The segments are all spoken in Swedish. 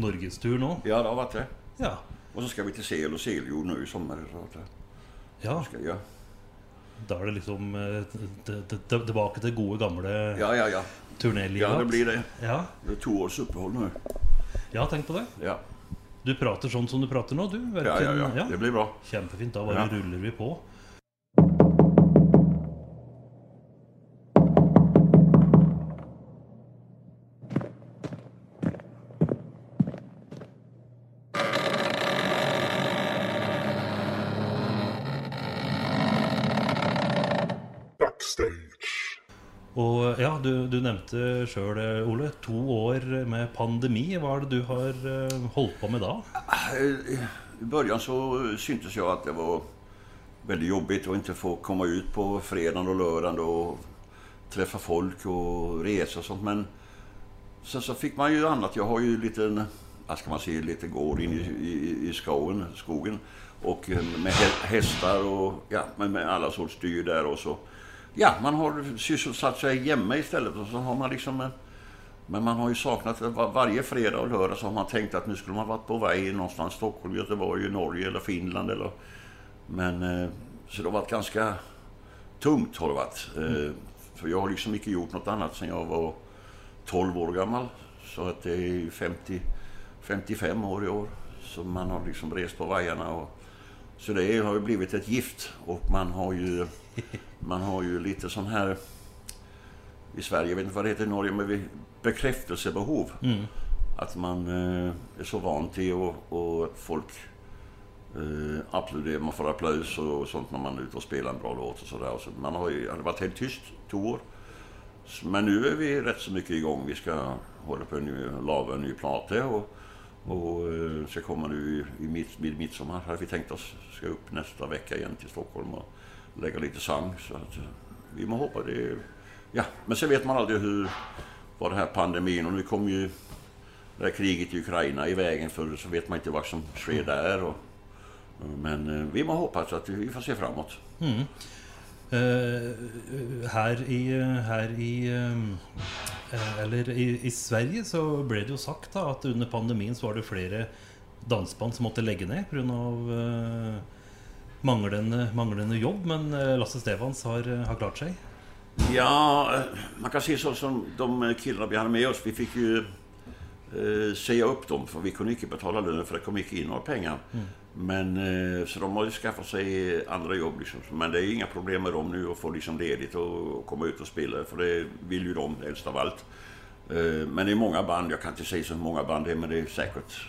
norgestur nå. Ja, det har varit det. Ja. Och så ska vi till Sel och Seljord nu i sommar. Så att, ja. ska, ja. Da er det liksom eh, t- t- t- tilbake til gode, gamle ja, ja, ja. turnélivet. Ja, det blir det. Ja. Det är två års uppehåll nu. ja, tenk på det. Ja, Du prater sånn som du prater nå, du. ja, ja. ja. ja. Det blir bra. Kjempefint. Da bare ruller vi på. Du, nämnde nevnte sjøl, Ole, to år med pandemi. Hva er det du har eh, holdt på med da? I början så syntes jag att det var väldigt jobbigt att inte få komma ut på fredagen och lördagen och träffa folk och resa och sånt. Men sen så fick man ju annat. Jag har ju lite, vad ska man säga, lite gård in i, i, i skogen, skogen. Och eh, med hästar och ja, med, med alla sorts dyr där och så. Ja, man har sysselsatt sig hemma istället och så har man liksom en, men man har ju saknat det. Var- Varje fredag och lördag så har man tänkt att nu skulle man varit på väg någonstans. Stockholm, Göteborg, Norge eller Finland. Eller, men, eh, så det har varit ganska tungt har det varit. Mm. För jag har liksom inte gjort något annat sedan jag var 12 år gammal. Så att det är 50, 55 år i år. Så man har liksom rest på vajarna Och, så det har ju blivit ett gift. Och man har ju, man har ju lite sån här i Sverige, jag vet inte vad det heter i Norge, men vi- bekräftelsebehov. Att man eh, är så van till och, och folk eh, applåderar, man får applaus och sånt när man är ute och spelar en bra låt och sådär. Och så man har ju, hade varit helt tyst två år. Men nu är vi rätt så mycket igång. Vi ska hålla på ny, lava en ny plate och, och eh, ska komma nu i, i mitt, vid midsommar. Hade vi tänkt oss ska upp nästa vecka igen till Stockholm och lägga lite sång. Så att eh, vi må hoppa det. Ja, men sen vet man aldrig hur, vad den här pandemin och nu kom ju det här kriget i Ukraina i vägen för så vet man inte vad som sker där. Och, eh, men eh, vi må hoppas att vi får se framåt. Mm. Uh, här i, här i uh, Eller i, i Sverige så blev det ju sagt da att under pandemin så var det flera dansband som måtte på grund av Uh, manglende, manglende jobb. Men eh, Lasse Stefans har, har klart seg. Ja, eh, man kan se så som de killarna vi hade med oss. Vi fick ju eh, säga upp dem för vi kunde inte betala lönen för det kom inte in några pengar. Men, eh, så de har ju skaffat sig andra jobb. Liksom. Men det är inga problem med dem nu att få liksom ledigt och, och komma ut och spela. För det vill ju de helst av allt. Eh, men det är många band, jag kan inte säga så många band det är, men det är säkert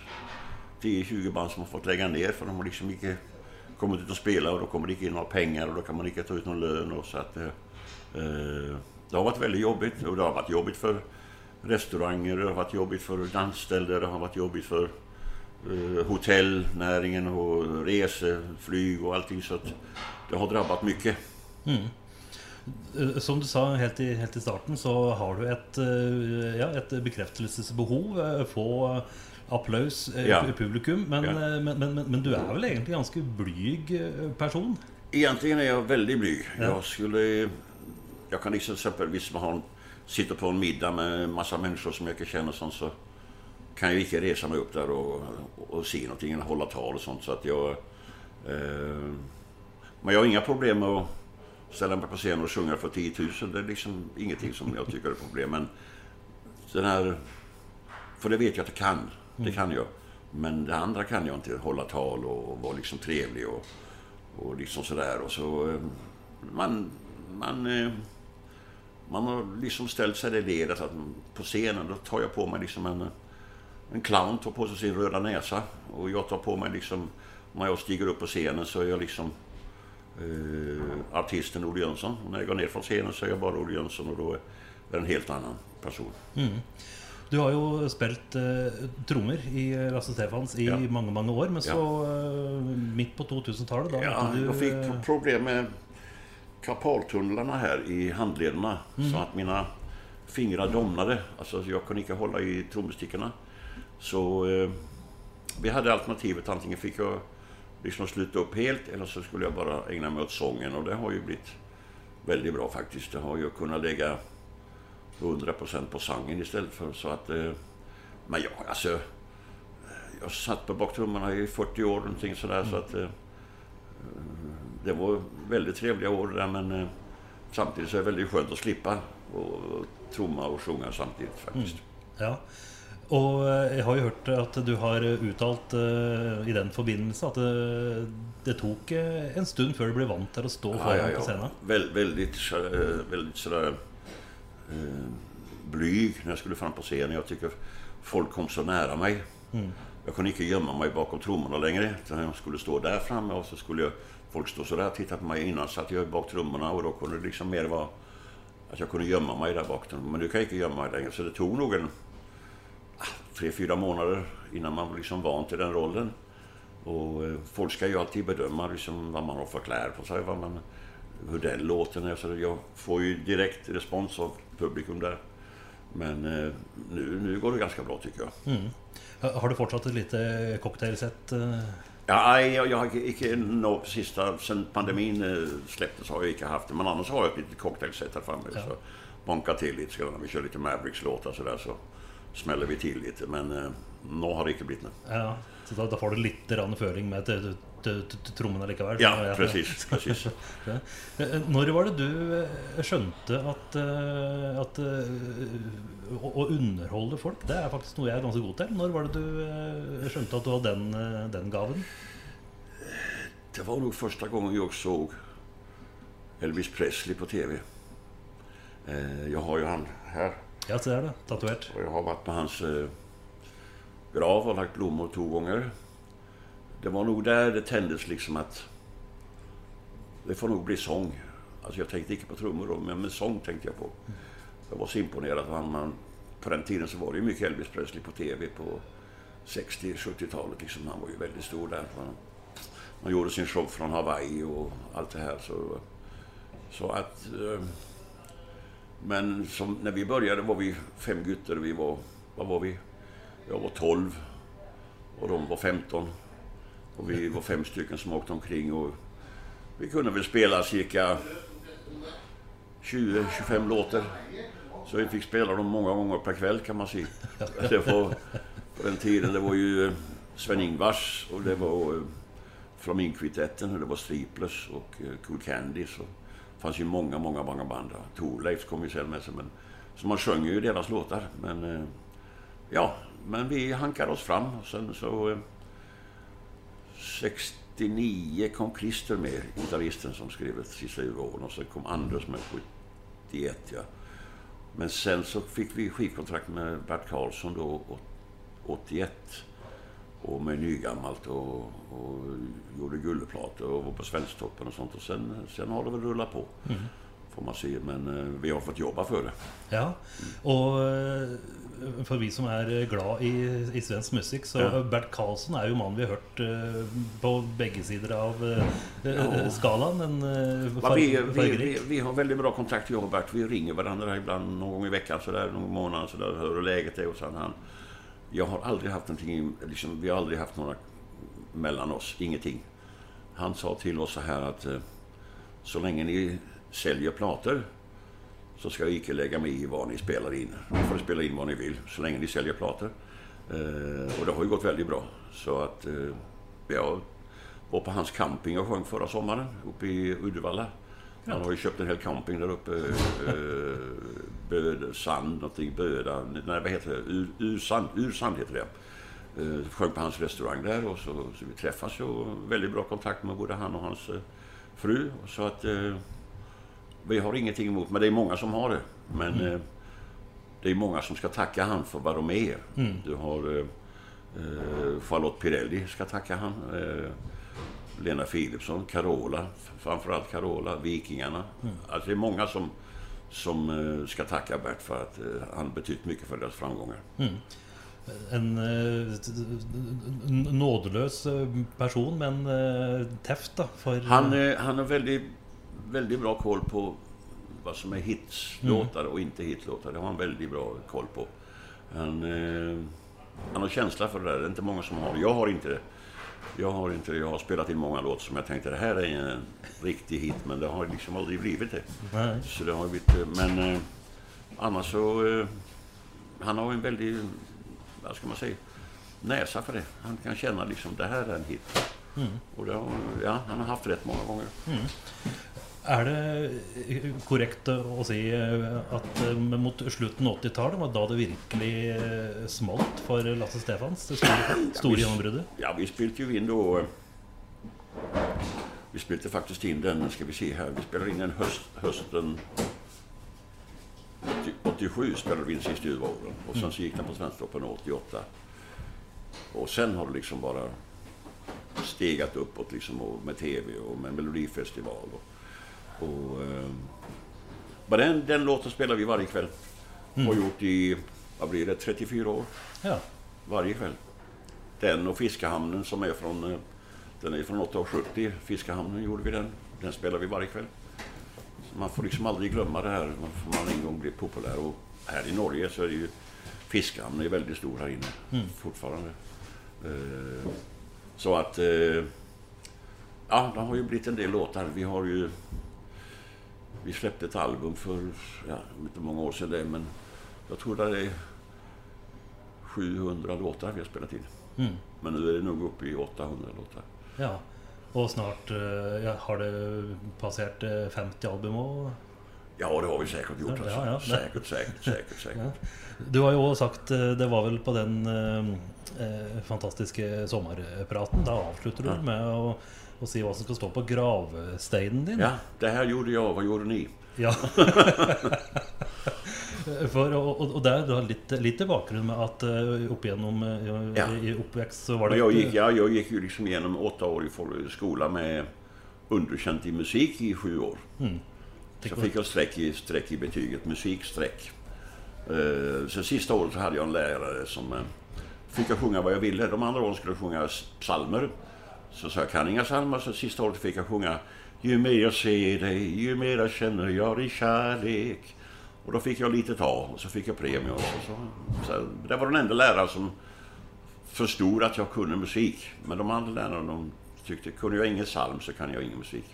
10-20 band som har fått lägga ner för de har liksom inte kommit ut och spelat och då kommer det inte in några pengar och då kan man inte ta ut någon lön. Och så att, eh, eh, det har varit väldigt jobbigt och det har varit jobbigt för restauranger, det har varit jobbigt för dansställen, det har varit jobbigt för eh, hotellnäringen och resor, flyg och allting. Så att det har drabbat mycket. Mm. Som du sa helt i, helt i starten, så har du et, eh, ja, et bekreftelsesbehov. eh, Få applaus eh, Ja. i publikum. Men, Ja. eh, men, men, men, men du er vel egentlig ganske blyg eh, person? Egentligen är jag väldigt blyg. Ja. Jag skulle... Jag kan liksom exempelvis man har en, sitter på en middag med en massa människor som jag inte känner sånt, så kan jag inte resa mig upp där och, och se någonting hålla tal och sånt. Så att jag... Eh, men jag har inga problem med att ställa mig på scen och sjunga för 10 000. Det är liksom ingenting som jag tycker är ett problem. Men den här... För det vet jag att jag kan. Det kan jag. Men det andra kan jag inte. Hålla tal och vara liksom trevlig och, och liksom sådär. Och så... Eh, man... Man... Eh, man har liksom ställt sig det ledet att på scenen då tar jag på mig liksom en... En clown tar på sig sin röda näsa och jag tar på mig liksom... När jag stiger upp på scenen så är jag liksom eh, artisten Olle Jönsson. Och när jag går ner från scenen så är jag bara Olle Jönsson och då är det en helt annan person. Du har jo spilt eh, trommer i Lasse Stefans i Ja. mange mange år. Men så eh, midt på 2000-tallet, da Ja, du jag fick eh, problem med karpaltunnlarna här i handlederna Mm. så att mina fingrar domnade. Alltså jag kunde inte hålla i trommestickorna. Så eh, vi hade alternativet. Antingen fick jag liksom sluta upp helt eller så skulle jag bara ägna mig åt sången och det har ju blivit väldigt bra faktiskt. Det har ju kunnat lägga 100% på sången istället för så att... Eh, men ja, alltså... jag satt på baktrummorna i 40 år någonting sådär så att... Eh, det var väldigt trevliga år där men eh, samtidigt så är det väldigt skönt att slippa och trumma och sjunga samtidigt faktiskt. Ja. Og eh, jeg har jo hørt at du har uttalt eh, i den forbindelse at det, det tok eh, en stund før du ble vant til å stå Ja, foran ja, på ja. scenen. Väl, väldigt, så- väldigt sådär eh, blyg när jag skulle fram på scenen. Jag tycker folk kom så nära mig. Mm. Jag kunde inte gömma mig bakom trummorna längre. Utan jag skulle stå där framme och så skulle jag, folk stå sådär och titta på mig. Innan satt jag bak trummorna och då kunde det liksom mer vara att jag kunde gömma mig där bak. Men nu kan jag inte gömma mig längre. Så det tog nog en tre, fyra månader innan man liksom van till den rollen. Och eh, folk ska ju alltid bedöma liksom vad man har för kläder på sig, vad man, hur den låten är. Så jag får ju direkt respons av publikum där. Men eh, nu, nu går det ganska bra tycker jag. Mm. Har du fortsatt ett lite cocktailsett? eh? Ja, jag, jag har inte- nå sista, sen pandemin släpptes har jag inte haft det. Men annars har jag ett litet cocktailset här framme. Ja. Så bonkar till lite så när vi kör lite Mavericks-låtar sådär så smäller vi till lite. Men eh, nå har det inte blivit nu. Ja, så da, da får du litt grann føring med trommene likevel? Ja, precis, precis. Eh, Når var det du eh, skjønte at, eh, at eh, å, underholde folk, det er faktisk noe jeg er ganske god til. Når var det du eh, skjønte at du hadde den, den gaven? Det var nog första gången jag såg Elvis Presley på TV. Jag har ju han här Ja, se det. tatuerat. och jag har varit på hans eh, grav och lagt blommor två gånger. Det var nog där det tändes liksom att det får nog bli sång. Alltså jag tänkte inte på trummor då, men med sång tänkte jag på. Jag var så imponerad av man, På den tiden så var det ju mycket Elvis Presley på TV på 60-70-talet. Liksom. Han var ju väldigt stor där. Han, han gjorde sin show från Hawaii och allt det här. Så, så att... Eh, men som, när vi började var vi fem gutter. Vi var, vad var vi? Jag var 12 och de var 15. Och vi var fem stycken som åkte omkring och vi kunde väl spela cirka 20-25 låtar. Så vi fick spela dem många gånger per kväll kan man säga. Det var, på den tiden det var ju eh, Sven-Ingvars och det var eh, Flamingkvintetten och det var Striplers och eh, Cool Candy. Så fanns ju många, många, många band. Thorleifs kom ju sen med sig. Men, så man sjöng ju deras låtar. Men eh, ja, men vi hankade oss fram och sen så... Eh, 69 kom Christer med, gitarristen som skrev ett sista urvågen och sen kom Anders med 71. Ja. Men sen så fick vi skivkontrakt med Bert Karlsson då 81 och med nygammalt och, och gjorde gulleplator och var på Svensktoppen och sånt. Och sen, sen har det väl rullat på, får man se. Men eh, vi har fått jobba för det. Ja, og eh, for vi som er glad i, i svensk musikk, så Ja. Bert Karlsson er jo mannen vi har hørt eh, på begge sider av Ja. skalaen. En eh, Ja, far, vi, vi, vi, vi har väldigt bra kontakt jag och Bert. Vi ringer varandra ibland någon gång i veckan, så där, någon månad, så där, hör hur läget är. Och sen han, jag har aldrig haft någonting, liksom, vi har aldrig haft några mellan oss, ingenting. Han sa till oss så här att eh, så länge ni säljer plater så ska jag icke lägga mig i vad ni spelar in. Ni får spela in vad ni vill, så länge ni säljer plater. Eh, och det har ju gått väldigt bra. Så att eh, jag var på hans camping och sjöng förra sommaren uppe i Uddevalla. Han har ju köpt en hel camping där uppe. Eh, Böd, sand, någonting, Böda, nej vad heter det? Ur, ursand, ursand heter det. Eh, sjöng på hans restaurang där och så, så vi träffas och väldigt bra kontakt med både han och hans eh, fru. Så att eh, vi har ingenting emot, men det är många som har det. Men eh, det är många som ska tacka han för vad de är. Du har eh, eh, Charlotte Pirelli ska tacka han. Lena Philipsson, Carola, framförallt Carola, Vikingarna. Alltså det är många som, som eh, ska tacka Bert för att eh, han betytt mycket för deras framgångar. En eh, nådeløs eh, person, men eh, teft, da. For Han, eh, han har väldigt, väldigt bra koll på vad som är hitslåtar och inte hitlåtar. Det har han väldigt bra koll på. Han, eh, han har känsla för det där. Det är inte många som har. Jag har inte det. Jag har inte. Jag har spelat in många låtar som jag tänkte det här är en riktig hit, men det har liksom aldrig blivit det. Nej. Så det har blivit, men eh, annars så... Eh, han har en väldigt, vad ska man säga, näsa för det. Han kan känna liksom det här är en hit. Mm. Och det, ja, han har haft rätt många gånger. Mm. Är det korrekt att säga att eh, mot slutet av 80-talet var då det verkligen smalt för Lasse Stefans? Det stora, stora genombrottet? Ja, vi spelade ju in då... Vi spelade faktiskt in den, ska vi se här, vi spelade in den höst, hösten 87 spelade vi in sista urvalen och sen så gick den på Svensktoppen 88. Och sen har det liksom bara stegat uppåt liksom och med tv och med melodifestival. Och, och, eh, den, den låten spelar vi varje kväll. Mm. Och gjort i, vad blir det, 34 år. Ja. Varje kväll. Den och Fiskehamnen som är från, eh, den är från 870. Fiskehamnen gjorde vi den. Den spelar vi varje kväll. Så man får liksom aldrig glömma det här när man en gång blir populär. Och här i Norge så är det ju Fiskehamnen är väldigt stor här inne mm. fortfarande. Eh, så att... Eh, ja, det har ju blivit en del låtar. Vi har ju... Vi släppte ett album för, ja, inte många år sedan det, men jag tror det är 700 låtar vi har spelat in. Mm. Men nu är det nog uppe i 800 låtar. Ja, och snart ja, har det passerat 50 album och Ja, det har vi säkert gjort. Alltså. Ja, ja. Säkert, säkert, säkert. säkert. Du har ju också sagt, eh, det var väl på den eh, eh fantastiska sommarpraten, då avslutar du med att, att säga vad som ska stå på gravstenen din. Ja, det här gjorde jag, vad gjorde ni? Ja. För, och, och där du har lite, lite bakgrund med att uh, upp igenom uh, ja. i uppväxt så var det... Jag gick, ja, jag gick ju liksom igenom åtta år i skola med underkänt i musik i sju år. Mm. Så fick jag streck i, streck i betyget, musikstreck. Uh, så sista året så hade jag en lärare som fick jag sjunga vad jag ville. De andra åren skulle jag sjunga psalmer. Så sa jag kan inga psalmer, så sista året fick jag sjunga Ju mer jag ser dig, ju mer jag känner jag din kärlek. Och då fick jag lite ta och så fick jag premie. Och så, så, så, det var den enda läraren som förstod att jag kunde musik. Men de andra lärarna de tyckte, kunde jag ingen psalm så kan jag ingen musik.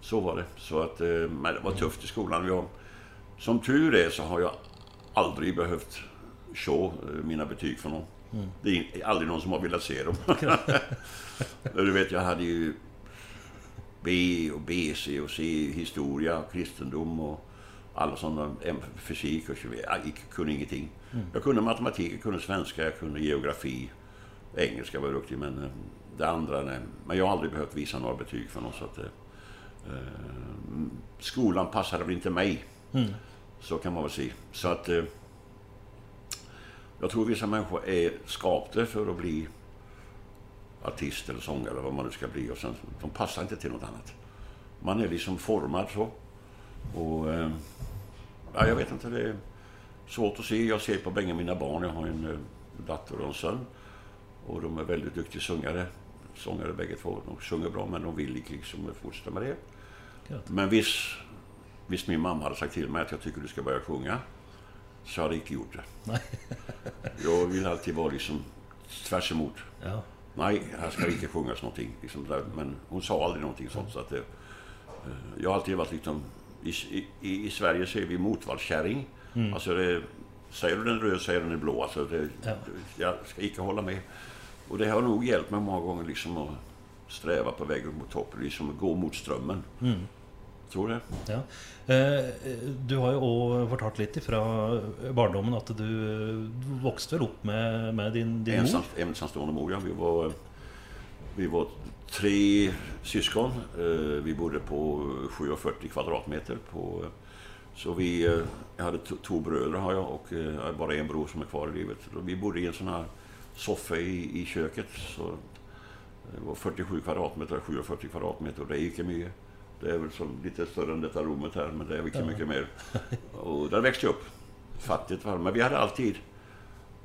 Så var det. Så att, eh, men det var tufft i skolan. Jag, som tur är så har jag aldrig behövt show eh, mina betyg för någon. Mm. Det är aldrig någon som har velat se dem. du vet, jag hade ju B och BC och C, historia, kristendom och alla sådana, fysik och jag kunde ingenting. Mm. Jag kunde matematik, jag kunde svenska, jag kunde geografi. Engelska var jag duktig, men eh, det andra, nej. Men jag har aldrig behövt visa några betyg för någon. Så att, Eh, skolan passade väl inte mig. Mm. Så kan man väl säga. Så att eh, jag tror vissa människor är skapade för att bli artist eller sångare eller vad man nu ska bli. Och sen, de passar inte till något annat. Man är liksom formad så. Och eh, ja, jag vet inte, det är svårt att se. Jag ser på bägge mina barn. Jag har en dotter och en son. Och de är väldigt duktiga sångare. Sångare bägge två. De sjunger bra men de vill liksom fortsätta med det. Men visst, visst min mamma hade sagt till mig att jag tycker du ska börja sjunga så hade jag inte gjort det. Nej. jag vill alltid vara liksom tvärs emot. Ja. Nej, här ska inte sjungas någonting. Liksom Men hon sa aldrig någonting sånt. Så att det, eh, jag har alltid varit liksom... I, i, i Sverige är vi motvallskärring. Mm. Alltså det, säger du den röd säger den är blå. Alltså det, ja. Jag ska inte hålla med. Och det har nog hjälpt mig många gånger liksom att sträva på väg mot toppen, liksom gå mot strömmen. Mm. Tror det. Ja. Eh, du har ju också fortalt lite från barndomen att du, växte väl upp med, med din, din Ensam, mor? Ensamstående mor, ja. Vi var, vi var tre syskon. Eh, vi bodde på 47 kvadratmeter. På, så vi, eh, jag hade två bröder har jag och bara en bror som är kvar i livet. Vi bodde i en sån här soffa i, i köket. Så det var 47 kvadratmeter, 47 kvadratmeter och det gick mycket. Det är väl som lite större än detta rummet här, men det är mycket, mycket mer. Och där växte jag upp. Fattigt var Men vi hade alltid...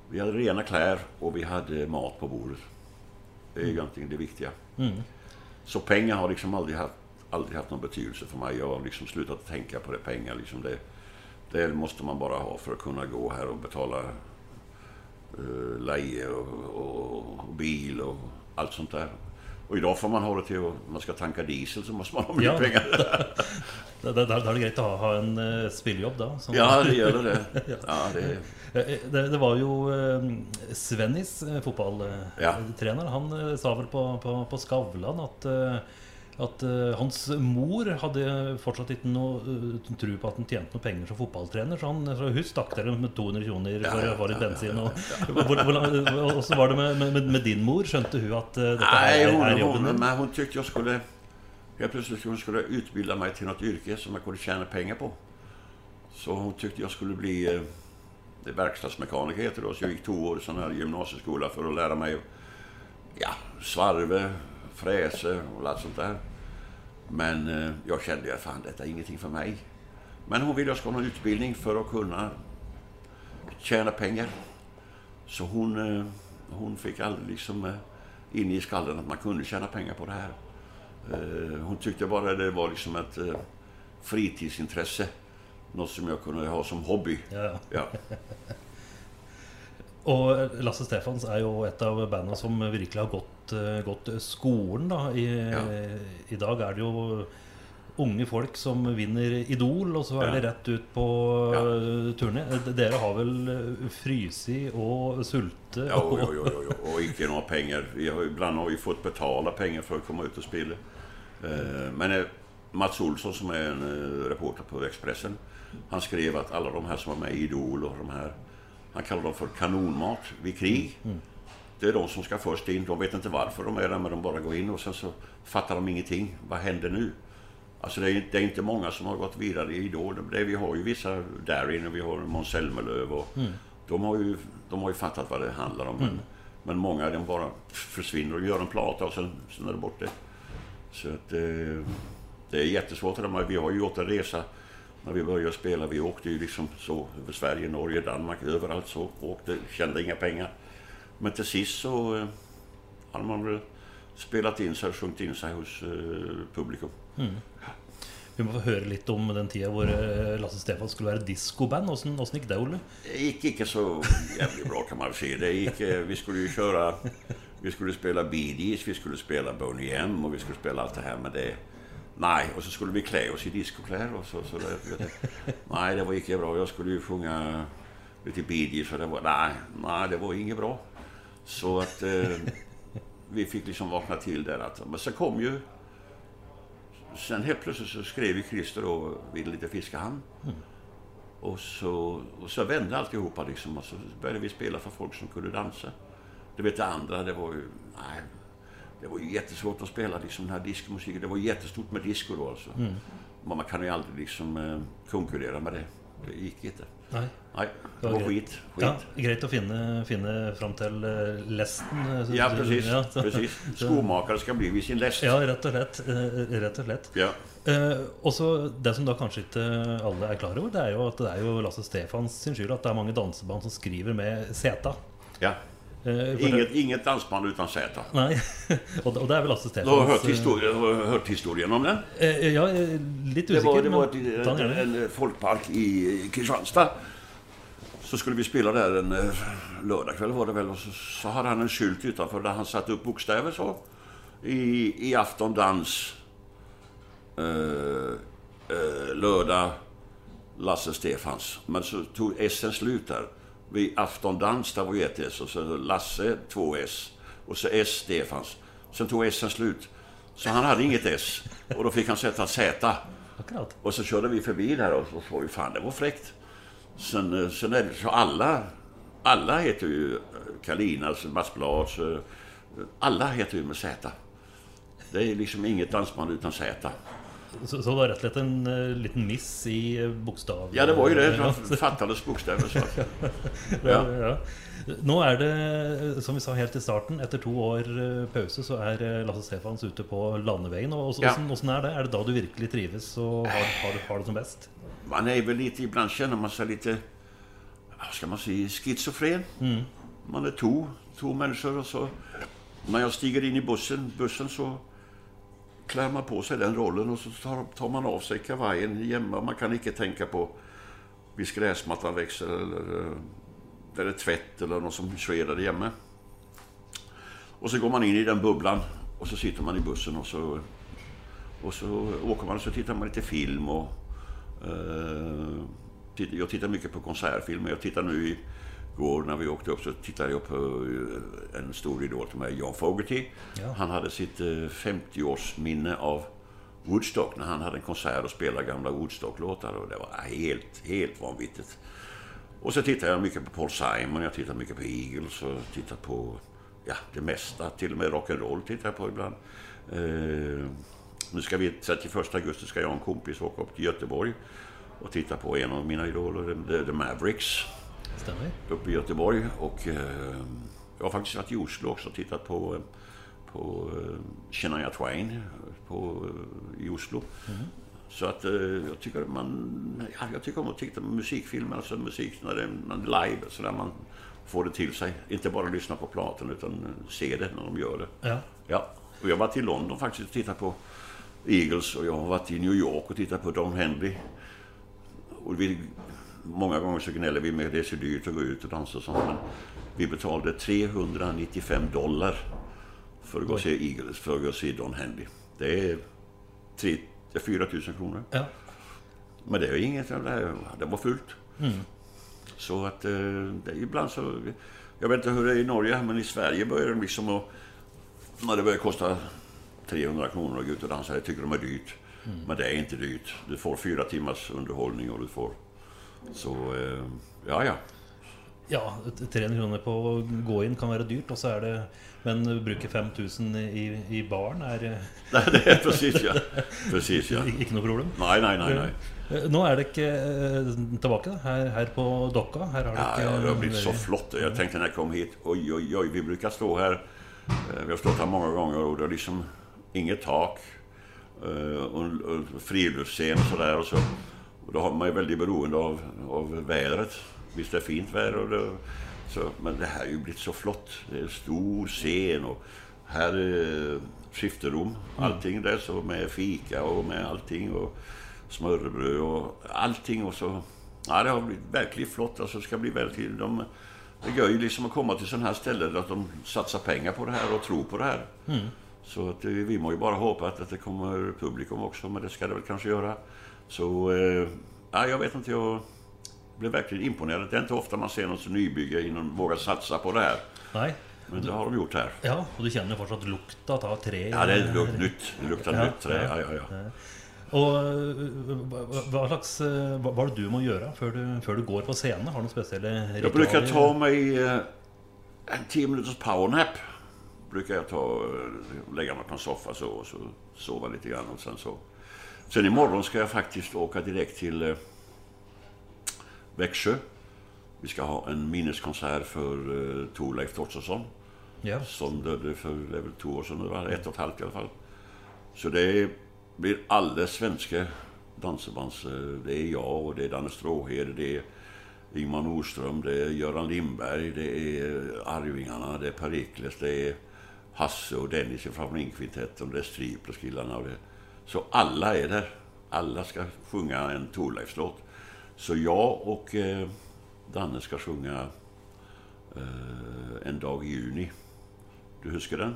Vi hade rena kläder och vi hade mat på bordet. Det är mm. egentligen det viktiga. Mm. Så pengar har liksom aldrig haft, aldrig haft någon betydelse för mig. Jag har liksom slutat tänka på det. Pengar liksom det, det måste man bara ha för att kunna gå här och betala uh, leje och, och, och bil och allt sånt där. Och idag får man ha det till att man ska tanka diesel så måste man ha mycket Ja. pengar. Da, da, da er det greit å ha, ha en uh, spillejobb, da. Sånn. Ja, det gör det. Ja, det Eh, Det, det var jo eh, Svennis, eh, fotballtrener, Ja. han eh, sa vel på, på, på Skavlan at, eh, at eh, hans mor hadde fortsatt ikke noe eh, tro på at han tjente noe penger som fotballtrener. Så, han, så hun stakk dere med 200 kroner for å få litt bensin. Og, Hvordan var det med, med, med din mor? Skjønte hun at eh, dette Nej, er, er jobben din? men hon tyckte jag skulle... Helt plötsligt hon skulle utbilda mig till något yrke som jag kunde tjäna pengar på. Så hon tyckte jag skulle bli eh, det verkstadsmekaniker heter det då. Så jag gick två år i sån här gymnasieskola för att lära mig ja, svarve, fräse och allt sånt där. Men eh, jag kände att fan detta är ingenting för mig. Men hon ville jag ska ha en utbildning för att kunna tjäna pengar. Så hon, eh, hon fick aldrig liksom eh, in i skallen att man kunde tjäna pengar på det här. Eh, Hon tyckte bara det var liksom ett eh, fritidsintresse. Något som jag kunde ha som hobby. Ja, ja. Og Lasse Stefans er jo et av bandene som virkelig har gått, eh, gått skolen. Da. I, Ja. I dag er det jo unge folk som vinner Idol, og så er Ja. det rett ut på Ja. eh, turné. Eh, Dere har vel eh, frysi og sulte? ja og- jo, jo, jo, jo. och inte några pengar. Vi har, ibland har vi fått betala pengar för att komma ut och spela. Eh, Men eh, Mats Olsson som är en eh, reporter på Expressen. Han skrev att alla de här som var med i Idol och de här. Han kallar dem för kanonmat vid krig. Det är de som ska först in. De vet inte varför de är där men de bara går in och sen så fattar de ingenting. Vad händer nu? Alltså det är, det är inte många som har gått vidare i Idol. Det, vi har ju vissa Darin och vi har Måns Zelmerlöw och de, har ju, de har ju fattat vad det handlar om. Men, men många de bara försvinner och gör en plata och sen, sen är det borta. Så att, eh, det är jättesvårt. Vi har ju gjort en resa när vi började spela. Vi åkte ju liksom så över Sverige, Norge, Danmark, överallt så. Åkte, tjänade inga pengar. Men till sist så eh, hade man väl spelat in sig och sjungit in sig hos eh, publikum. Vi må få høre litt om den tida hvor eh, Lasse Stefans skulle være diskoband. Åssen åssen gikk det, Olle? Det gick inte så jävligt bra kan man säga. Det gick, eh, vi skulle ju köra... Vi skulle spela Bee Gees, vi skulle spela Boney M och vi skulle spela allt det här med det. Nej, och så skulle vi klä oss i discokläder och så. så det, nej, det var inte bra. Jag skulle ju sjunga lite Bee Gees och det var... Nej, nej, det var inget bra. Så att eh, vi fick liksom vakna till där. Att, men så kom ju... Sen helt plötsligt så skrev ju Christer då vid lite Fiskehamn. Och så, och så vände alltihopa liksom. Och så började vi spela för folk som kunde dansa. Du vet det andra, det var ju... Nej, det var ju jättesvårt att spela liksom den här diskomusiken. Det var jättestort med disco då alltså. Men man kan ju aldrig liksom eh, konkurrera med det. Det gick inte. Nej, det Det var skit. skit. Ja, greit å finne, finne fram til eh, lesten. eh, Ja, precis. Ja, så- precis. Skomakare ska bli vid sin läst. Ja, rett og slett. eh, Rett og slett. Ja. Eh, også Det som da kanskje ikke alle er klar over, det er jo at det er jo Lasse Stefans sin skyld at det er mange danseband som skriver med seta. ja. Eh, Inget, inget dansband utan Z. nei, og, det, og det er vel Lasse Du har hört Stefans historien, hört historien om den? eh, Ja, eh, litt Det usikker, var, det var men den en, en folkpark i Kristianstad. Så skulle vi spela där en eh, lördagkväll var det väl. Och så, så hade han en skylt utanför där han satte upp bokstäver så. I, i afton dans. Eh, eh, lördag Lasse Stefans. Men så tog S slut där. Vid aftondans, där var ju ett S. Och så Lasse, två S. Och så S Stefans. Sen tog S slut. Så han hade inget S. Och då fick han sätta Z. Och så körde vi förbi där och så såg vi fan det var fräckt. Sen, eh, sen är det så alla, alla heter ju eh, Kalinas, Mats eh, alla heter ju med Z. Det är liksom inget dansband utan Z. Så, så det var rett og slett en eh, liten miss i eh, bokstav... Ja, det var ju det. Ja, Det fattades bokstäver. Så. ja. Ja. Nå er det, som vi sa helt i starten, etter to år eh, pause så eh, Lasse Stefans ute på landeveien. og Ja. Åssen er det? Er det da du virkelig trives og har, har, har det som best? Man är väl lite, ibland känner man sig lite, vad ska man säga, schizofren. Man är två, två människor och så när jag stiger in i bussen, bussen så klär man på sig den rollen och så tar, tar man av sig kavajen hemma. Man kan inte tänka på visst gräsmattan växer eller där det är tvätt eller något som sker där hemma. Och så går man in i den bubblan och så sitter man i bussen och så, och så åker man och så tittar man lite film. Och, eh, jag tittar mycket på konsertfilmer. Jag tittar nu i igår när vi åkte upp så tittade jag på eh, en stor idol till mig, John Fogerty. Ja. Han hade sitt eh, 50-årsminne av Woodstock när han hade en konsert och spelade gamla Woodstock-låtar och det var helt, helt vanvittigt. Och så tittar jag mycket på Paul Simon, jag tittar mycket på Eagles och tittar på ja, det mesta. Till och med rock'n'roll tittar jag på ibland. Eh, nu ska vi 31 augusti ska jag och en kompis åka upp till Göteborg och titta på en av mina idoler, The, The Mavericks, Stämmer. uppe i Göteborg. Och eh, jag har faktiskt varit i Oslo också och tittat på, på eh, Shania Twain på, eh, i Oslo. Så att eh, jag tycker man, ja, jag tycker om att titta på musikfilmer, alltså musik när det är live, så där man får det till sig. Inte bara lyssna på platen utan se det när de gör det. Ja. Ja, och jag har varit i London faktiskt och tittat på Eagles och jag har varit i New York och tittat på Don Henley. Och vi, många gånger så gnäller vi med att det är så dyrt att gå ut och dansa och sånt. Men vi betalade 395 dollar för att gå och se Eagles, för att gå och se Don Henley. Det är, tre, det är 4 000 kronor. ja. Men det är inget, det, är- det var fullt. Så att eh, det är ibland så... Jag vet inte hur det är i Norge, men i Sverige börjar det liksom att... När det börjar kosta 300 kronor att gå ut och dansa, det tycker de är dyrt. Men det är inte dyrt. Du får fyra timmars underhållning och du får... Så, eh, ja ja. Ja, 300 kronor på att gå in kan vara dyrt, och så är det men att bruka 5000 i, i baren eh, Nej, det är precis ja. Precis ja. inte något problem. Nej, nej, nej, nej. Eh, Nå er det ikke eh, tilbake da, her, her på Dokka. Her har det Ja, ikke ja, det har blivit så flott. Jag tänkte när jag kom hit, oj, oj, oj, vi brukar stå här. eh, Vi har stått här många gånger och det är liksom inget tak. och friluftsscen och sådär. Och, så, och då har man ju väldigt beroende av, av vädret. Visst det är fint väder och det, så, men det här har ju blivit så flott. Det är en stor scen och här är skifterom. Allting där så med fika och med allting. Och smörrebröd och allting. Och så, ja, det har blivit verkligen flott. Alltså, det ska bli väldigt, de, det gör ju liksom att komma till sådana här ställen att de satsar pengar på det här och tror på det här. Så att, eh, vi må ju bara hoppas att det kommer publikum också, men det ska det väl kanske göra. Så, eh, ja, jag vet inte, jag blev verkligen imponerad. Det är inte ofta man ser något nybygge innan vågar satsa på det här. Nei. Men det har de gjort här. Ja, og du kjenner jo fortsatt lukta av tre. Ja, det är luk- nytt. Det luktar Ja, nytt trä. Ja, ja. ja, ja. Og eh, hva slags eh, er det du må gjøre før du, før du går på scenen? Har du noen spesielle ritualer? Jag brukar ta mig en 10 minuters powernap. Brukar jag ta, lägga mig på en soffa så och så sova lite grann och sen så. Sen imorgon ska jag faktiskt åka direkt till eh, Växjö. Vi ska ha en minneskonsert för eh, Torleif Torstensson Ja. som dödade för väl två år sedan, nu, va? ett och ett halvt i alla fall. Så det blir alldeles svenska dansebands... eh, Det är jag och det är Danne Stråhed, det är Ingmar Nordström, det är Göran Lindberg, det är Arvingarna, det är Perikles, det är Hasse och Dennis från Favorintkvintetten, det är Striplers-killarna och det... Så alla är där. Alla ska sjunga en Thorleifs-låt. Så jag och eh, Danne ska sjunga eh, En dag i juni. Du huskar den?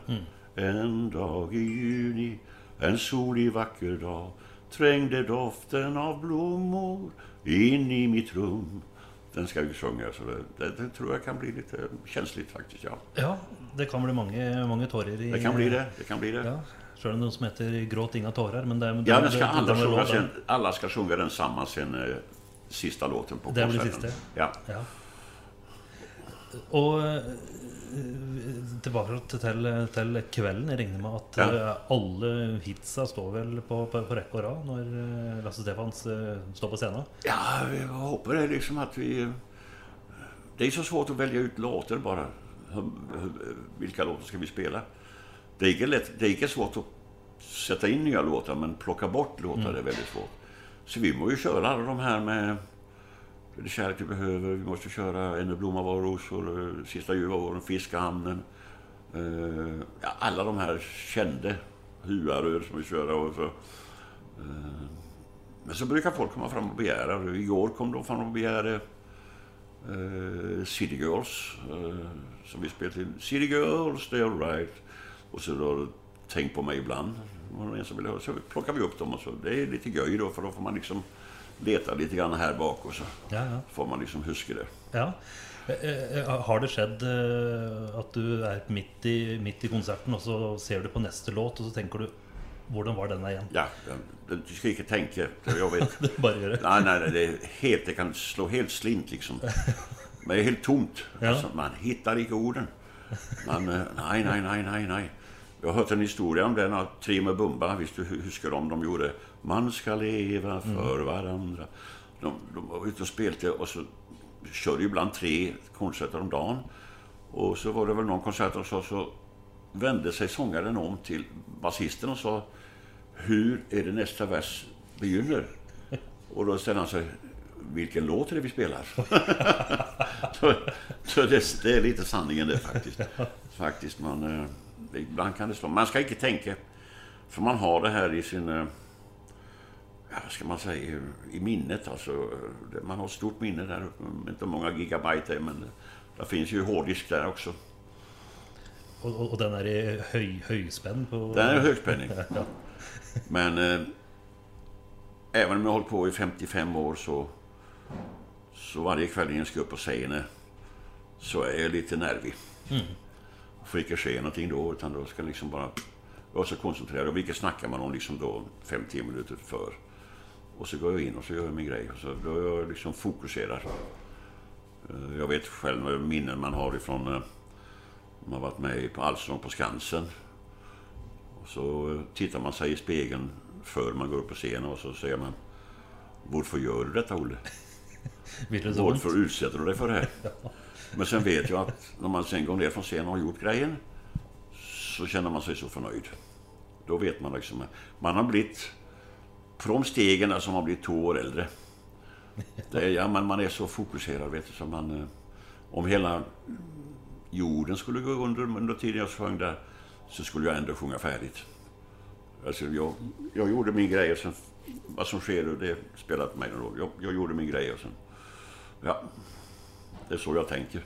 En dag i juni, en solig vacker dag trängde doften av blommor in i mitt rum. Den ska vi sjunga, så det, det, det tror jag kan bli lite känsligt faktiskt. Ja. ja, det kan bli mange, mange tårer i Det kan bli det. det, kan bli det. Ja. Noe som heter 'Gråt inga tårer', men er- Ja, den ska alla sjunga sen. Alla ska sjunga den samman sen eh, sista låten på Det blir konserten. siste. Ja. Ja. Og eh, tilbake til, til kvelden. Jeg regner med at Ja. eh, alle hitsa står vel på, på, på rekke og rad når eh, Lasse Stefans står på scenen? Ja, jag hoppas det liksom att vi... Det är så svårt att välja ut låtar bara. Vilka låtar ska vi spela? Det är inte, lätt, det är inte svårt att sätta in nya låtar, men plocka bort låtar är väldigt svårt. Så vi måste ju köra alla de här med Det är kärlek du behöver, vi måste köra En blomma var rosor, Sista ljuva våren, Fiskhamnen. Eh, ja, alla de här kände Huarör som vi kör och så. Eh, men så brukar folk komma fram och begära. Igår kom de fram och begärde eh, City Girls. Eh, som vi spelade till. City Girls, they're right. Och så då tänkt på mig ibland. Var det en som ville höra, så plockar vi upp dem och så. Det är lite göj då, för då får man liksom leta lite grann här bak och så Ja, ja. får man liksom huska det. ja. Eh, eh, Har det skjedd eh, at du er midt i, midt i konserten, og så ser du på neste låt, og så tenker du Hvordan var denne igjen? Ja, den- du ska inte tänka. Jag vet. Bare gjør det. Nej, nej, nej, det är helt, det kan slå helt slint liksom. Men det är helt tomt. Ja. Alltså, man hittar inte orden. Man, eh, nej, nej, nej, nej, nej. Jag har hört en historia om den Trim och Bumba, visst du huskar om de gjorde Man ska leva för varandra. De, de var ute och spelade och så körde ju ibland tre konserter om dagen. Och så var det väl någon konsert och så, så vände sig sångaren om till basisten och sa Hur är det nästa vers begynner? Och då ställde han sig Vilken låt är det vi spelar? så så det, det är lite sanningen det faktiskt. Faktiskt, man, eh, ibland kan det slå. Man ska inte tänka. För man har det här i sin... eh, vad ska man säga? I minnet alltså. Man har ett stort minne där. Inte många gigabyte är, men det finns ju hårddisk där också. Og, og, og den i høy, høyspenn på Den är högspänning. Ja. Men eh, även om jag har hållit på i 55 år så, så varje kväll när jag ska upp på scenen så är jag lite nervig. Mm. Får inte ske någonting då utan då ska liksom bara vara så koncentrerad. Och vilket snackar man om liksom då 5-10 minuter för. Och så går jag in och så gör jag min grej. Och så då är jag liksom fokuserad. Eh, Jag vet själv minnen man har ifrån eh, man har varit med på Allsång på Skansen. Och så eh, tittar man sig i spegeln för man går upp på scenen och så säger man Varför gör du detta Olle? Varför utsätter du dig för det här? Men sen vet jag att när man sen går ner från scenen och har gjort grejen så känner man sig så förnöjd. Då vet man liksom man har blivit från stegen alltså man har blivit två år äldre. Det är, ja, man, man är så fokuserad vet du så man eh, om hela jorden skulle gå under under tiden jag sjöng där så skulle jag ändå sjunga färdigt. Alltså jag, jag gjorde min grej och sen vad som sker det spelar inte mig någon roll. Jag, jag gjorde min grej och sen ja, det är så jag tänker.